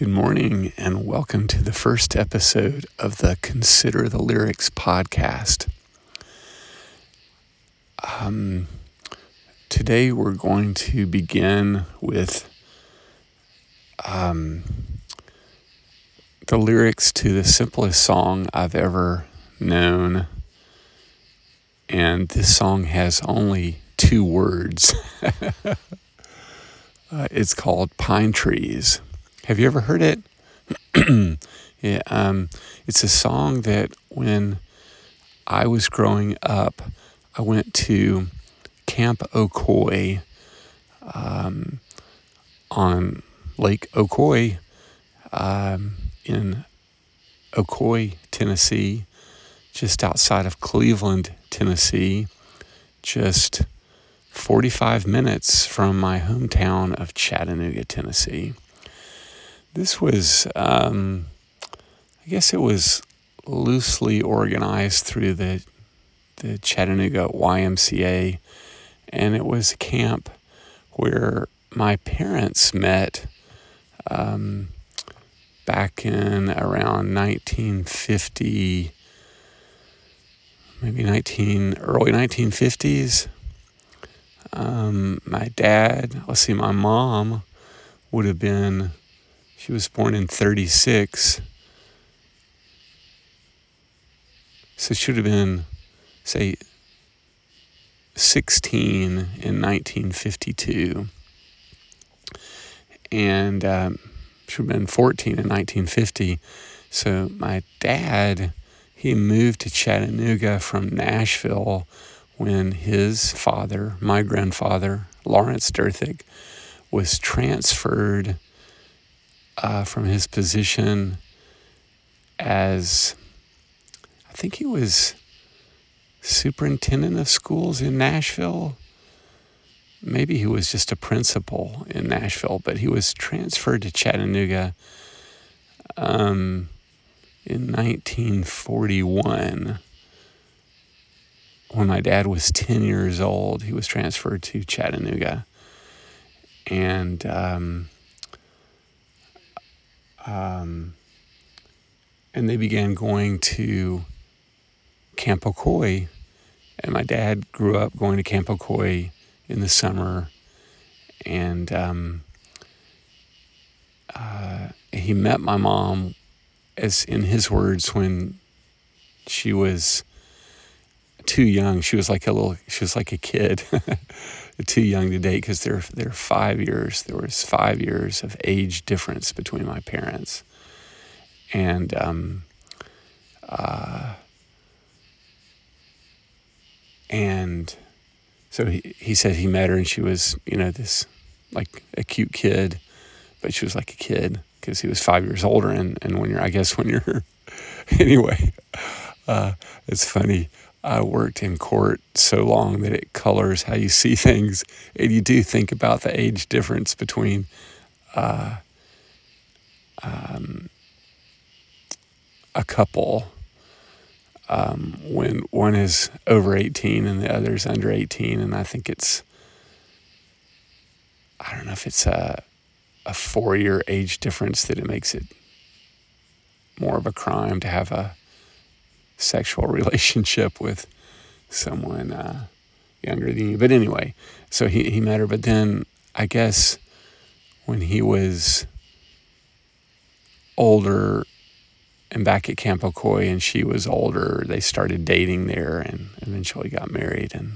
Good morning, and welcome to the first episode of the Consider the Lyrics podcast. Um, today, we're going to begin with um, the lyrics to the simplest song I've ever known. And this song has only two words. uh, it's called Pine Trees. Have you ever heard it? yeah, um, it's a song that when I was growing up, I went to Camp Ocoee um, on Lake Ocoee um, in Ocoee, Tennessee, just outside of Cleveland, Tennessee, just 45 minutes from my hometown of Chattanooga, Tennessee. This was, um, I guess it was loosely organized through the the Chattanooga YMCA, and it was a camp where my parents met um, back in around 1950, maybe 19 early 1950s. Um, my dad, let's see, my mom would have been she was born in 36. So she would have been, say, 16 in 1952. And um, she would have been 14 in 1950. So my dad, he moved to Chattanooga from Nashville when his father, my grandfather, Lawrence Durthig, was transferred uh, from his position as, I think he was superintendent of schools in Nashville. Maybe he was just a principal in Nashville, but he was transferred to Chattanooga um, in 1941. When my dad was 10 years old, he was transferred to Chattanooga. And um, um, and they began going to Camp Ocoee. And my dad grew up going to Camp Ocoee in the summer. And um, uh, he met my mom, as in his words, when she was too young. She was like a little, she was like a kid, too young to date because there are five years. There was five years of age difference between my parents, and um, uh, and so he, he said he met her and she was you know this like a cute kid, but she was like a kid because he was five years older and and when you're I guess when you're anyway, uh, it's funny. I worked in court so long that it colors how you see things, and you do think about the age difference between uh, um, a couple um, when one is over 18 and the other is under 18. And I think it's, I don't know if it's a, a four year age difference that it makes it more of a crime to have a sexual relationship with someone uh, younger than you. But anyway, so he, he met her. But then I guess when he was older and back at Camp Ocoee and she was older, they started dating there and eventually got married. And,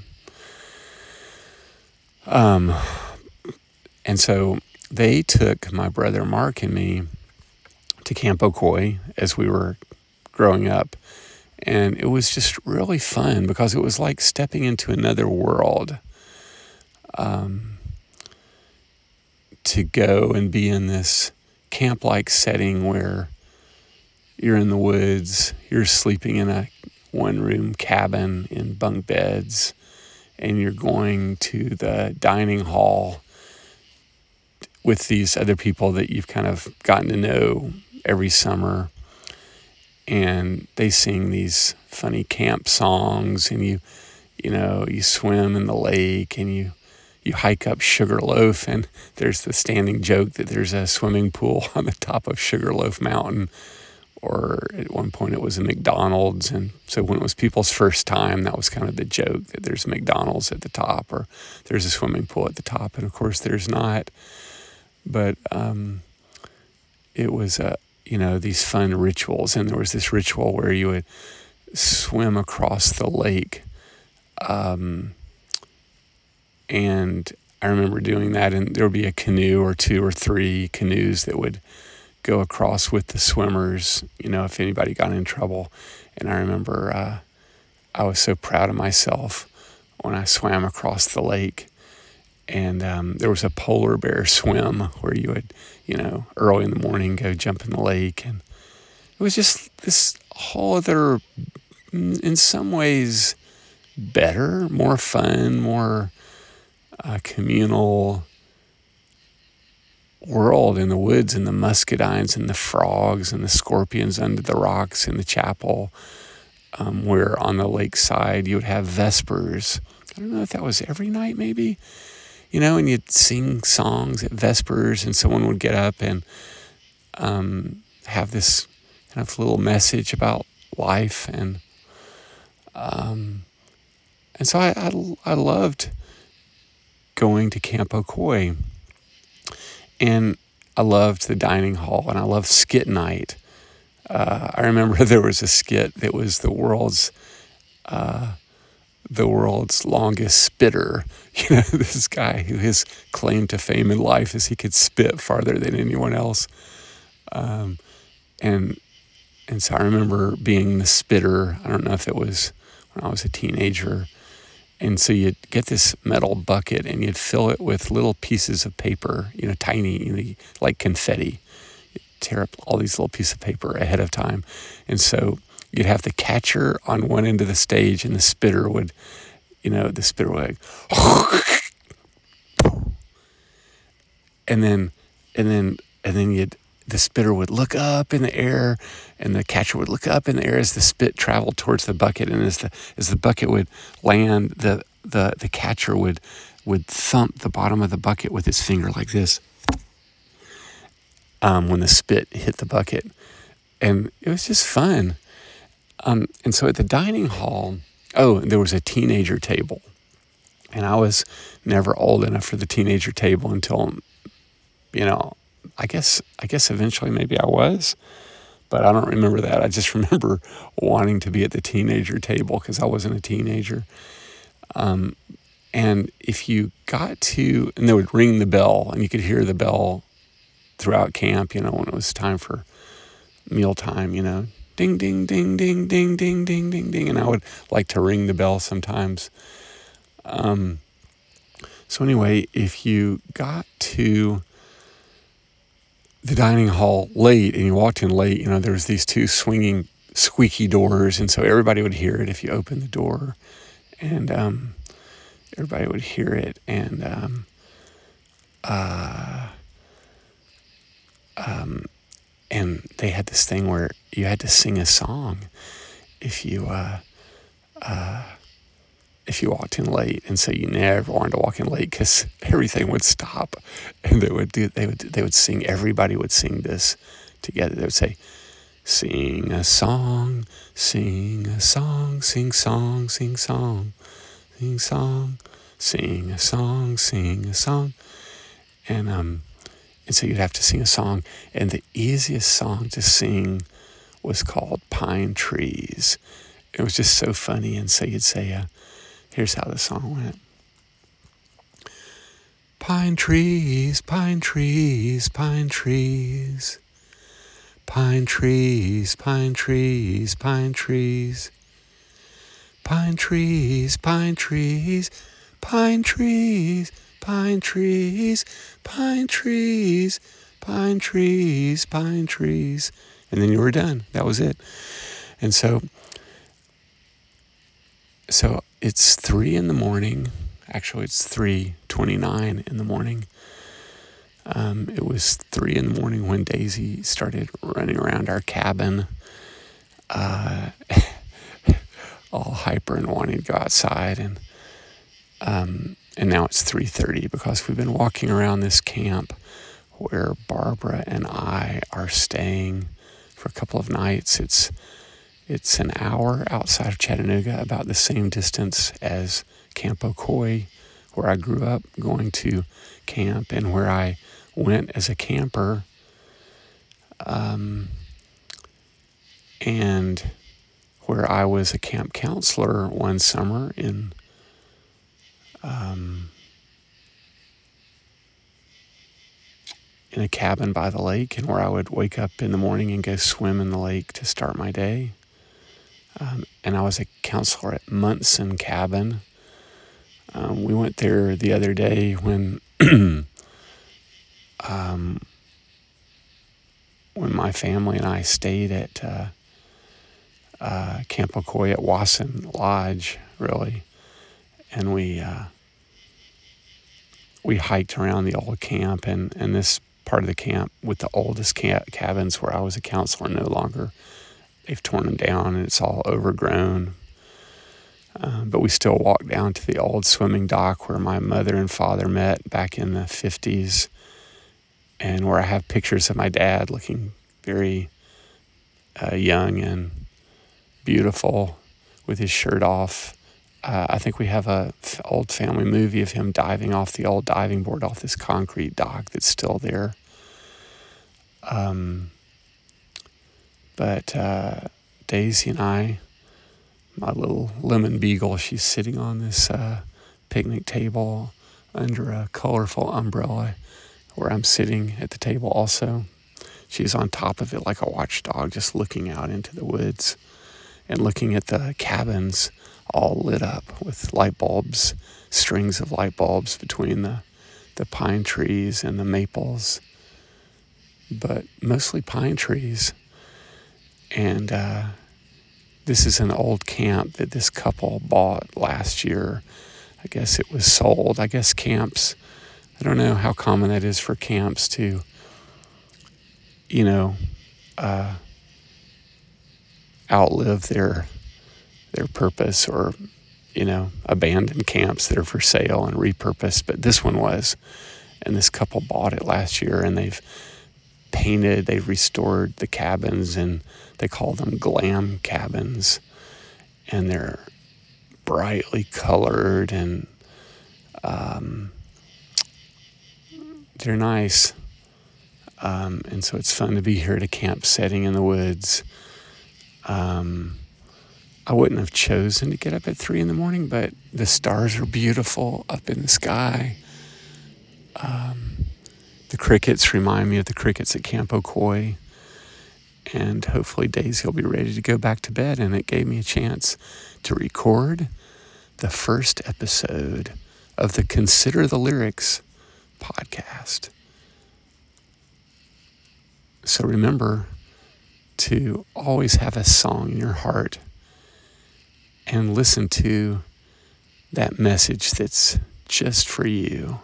um, and so they took my brother Mark and me to Camp Ocoee as we were growing up. And it was just really fun because it was like stepping into another world. Um, to go and be in this camp like setting where you're in the woods, you're sleeping in a one room cabin in bunk beds, and you're going to the dining hall with these other people that you've kind of gotten to know every summer and they sing these funny camp songs and you you know you swim in the lake and you you hike up Sugarloaf, and there's the standing joke that there's a swimming pool on the top of Sugarloaf Mountain. Or at one point it was a McDonald's. And so when it was people's first time, that was kind of the joke that there's a McDonald's at the top or there's a swimming pool at the top. And of course, there's not. But um, it was, a, you know, these fun rituals. And there was this ritual where you would swim across the lake. Um, and I remember doing that, and there would be a canoe or two or three canoes that would go across with the swimmers, you know, if anybody got in trouble. And I remember uh, I was so proud of myself when I swam across the lake. And um, there was a polar bear swim where you would, you know, early in the morning go jump in the lake. And it was just this whole other, in some ways, better, more fun, more uh, communal world in the woods and the muscadines and the frogs and the scorpions under the rocks in the chapel, um, where on the lakeside you would have vespers. I don't know if that was every night, maybe, you know, and you'd sing songs at vespers, and someone would get up and um, have this kind of little message about life and um, and so I, I, I loved going to Camp Ocoee. And I loved the dining hall and I loved skit night. Uh, I remember there was a skit that was the world's uh, the world's longest spitter. You know, this guy who his claim to fame in life is he could spit farther than anyone else. Um, and and so I remember being the spitter. I don't know if it was when I was a teenager and so you'd get this metal bucket and you'd fill it with little pieces of paper, you know, tiny, you know, like confetti. You'd tear up all these little pieces of paper ahead of time. And so you'd have the catcher on one end of the stage and the spitter would, you know, the spitter would like, and then, and then, and then you'd, the spitter would look up in the air and the catcher would look up in the air as the spit traveled towards the bucket. And as the as the bucket would land the the, the catcher would would thump the bottom of the bucket with his finger like this um, when the spit hit the bucket. And it was just fun um, and so at the dining hall oh there was a teenager table and i was never old enough for the teenager table until you know I guess I guess eventually maybe I was, but I don't remember that. I just remember wanting to be at the teenager table because I wasn't a teenager. Um, and if you got to, and they would ring the bell, and you could hear the bell throughout camp. You know when it was time for mealtime. You know, ding ding ding ding ding ding ding ding ding, and I would like to ring the bell sometimes. Um, so anyway, if you got to the dining hall late and you walked in late, you know, there was these two swinging squeaky doors. And so everybody would hear it if you opened the door. And um, everybody would hear it. And um, uh, um, and they had this thing where you had to sing a song if you uh, uh, if you walked in late, and so you never wanted to walk in late because everything would stop, and they would do they would they would sing. Everybody would sing this together. They would say, "Sing a song, sing a song, sing song, sing song, sing song, sing a song, sing a song," and um, and so you'd have to sing a song, and the easiest song to sing was called "Pine Trees." It was just so funny, and so you'd say. Uh, Here's how the song went Pine trees, pine trees, pine trees. Pine trees, pine trees, pine trees. Pine trees, pine trees, pine trees, pine trees, pine trees, pine trees, pine trees. And then you were done. That was it. And so, so it's three in the morning. Actually, it's three twenty-nine in the morning. Um, it was three in the morning when Daisy started running around our cabin, uh, all hyper and wanting to go outside. And um, and now it's 3:30 because we've been walking around this camp where Barbara and I are staying for a couple of nights. It's it's an hour outside of Chattanooga, about the same distance as Camp Ocoee, where I grew up going to camp and where I went as a camper. Um, and where I was a camp counselor one summer in um, in a cabin by the lake, and where I would wake up in the morning and go swim in the lake to start my day. Um, and I was a counselor at Munson Cabin. Um, we went there the other day when um, when my family and I stayed at uh, uh, Camp Ocoee at Wasson Lodge, really, and we uh, we hiked around the old camp and and this part of the camp with the oldest cabins where I was a counselor no longer. They've torn them down and it's all overgrown. Um, but we still walk down to the old swimming dock where my mother and father met back in the 50s and where I have pictures of my dad looking very uh, young and beautiful with his shirt off. Uh, I think we have a f- old family movie of him diving off the old diving board off this concrete dock that's still there. Um, but uh, Daisy and I, my little lemon beagle, she's sitting on this uh, picnic table under a colorful umbrella where I'm sitting at the table also. She's on top of it like a watchdog, just looking out into the woods and looking at the cabins all lit up with light bulbs, strings of light bulbs between the, the pine trees and the maples, but mostly pine trees. And uh, this is an old camp that this couple bought last year. I guess it was sold. I guess camps, I don't know how common that is for camps to, you know, uh, outlive their their purpose or you know abandoned camps that are for sale and repurposed but this one was. And this couple bought it last year and they've painted they've restored the cabins and they call them glam cabins. And they're brightly colored and um, they're nice. Um, and so it's fun to be here at a camp setting in the woods. Um, I wouldn't have chosen to get up at three in the morning, but the stars are beautiful up in the sky. Um, the crickets remind me of the crickets at Camp Ocoee. And hopefully, Daisy will be ready to go back to bed. And it gave me a chance to record the first episode of the Consider the Lyrics podcast. So remember, to always have a song in your heart and listen to that message that's just for you.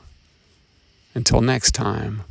Until next time,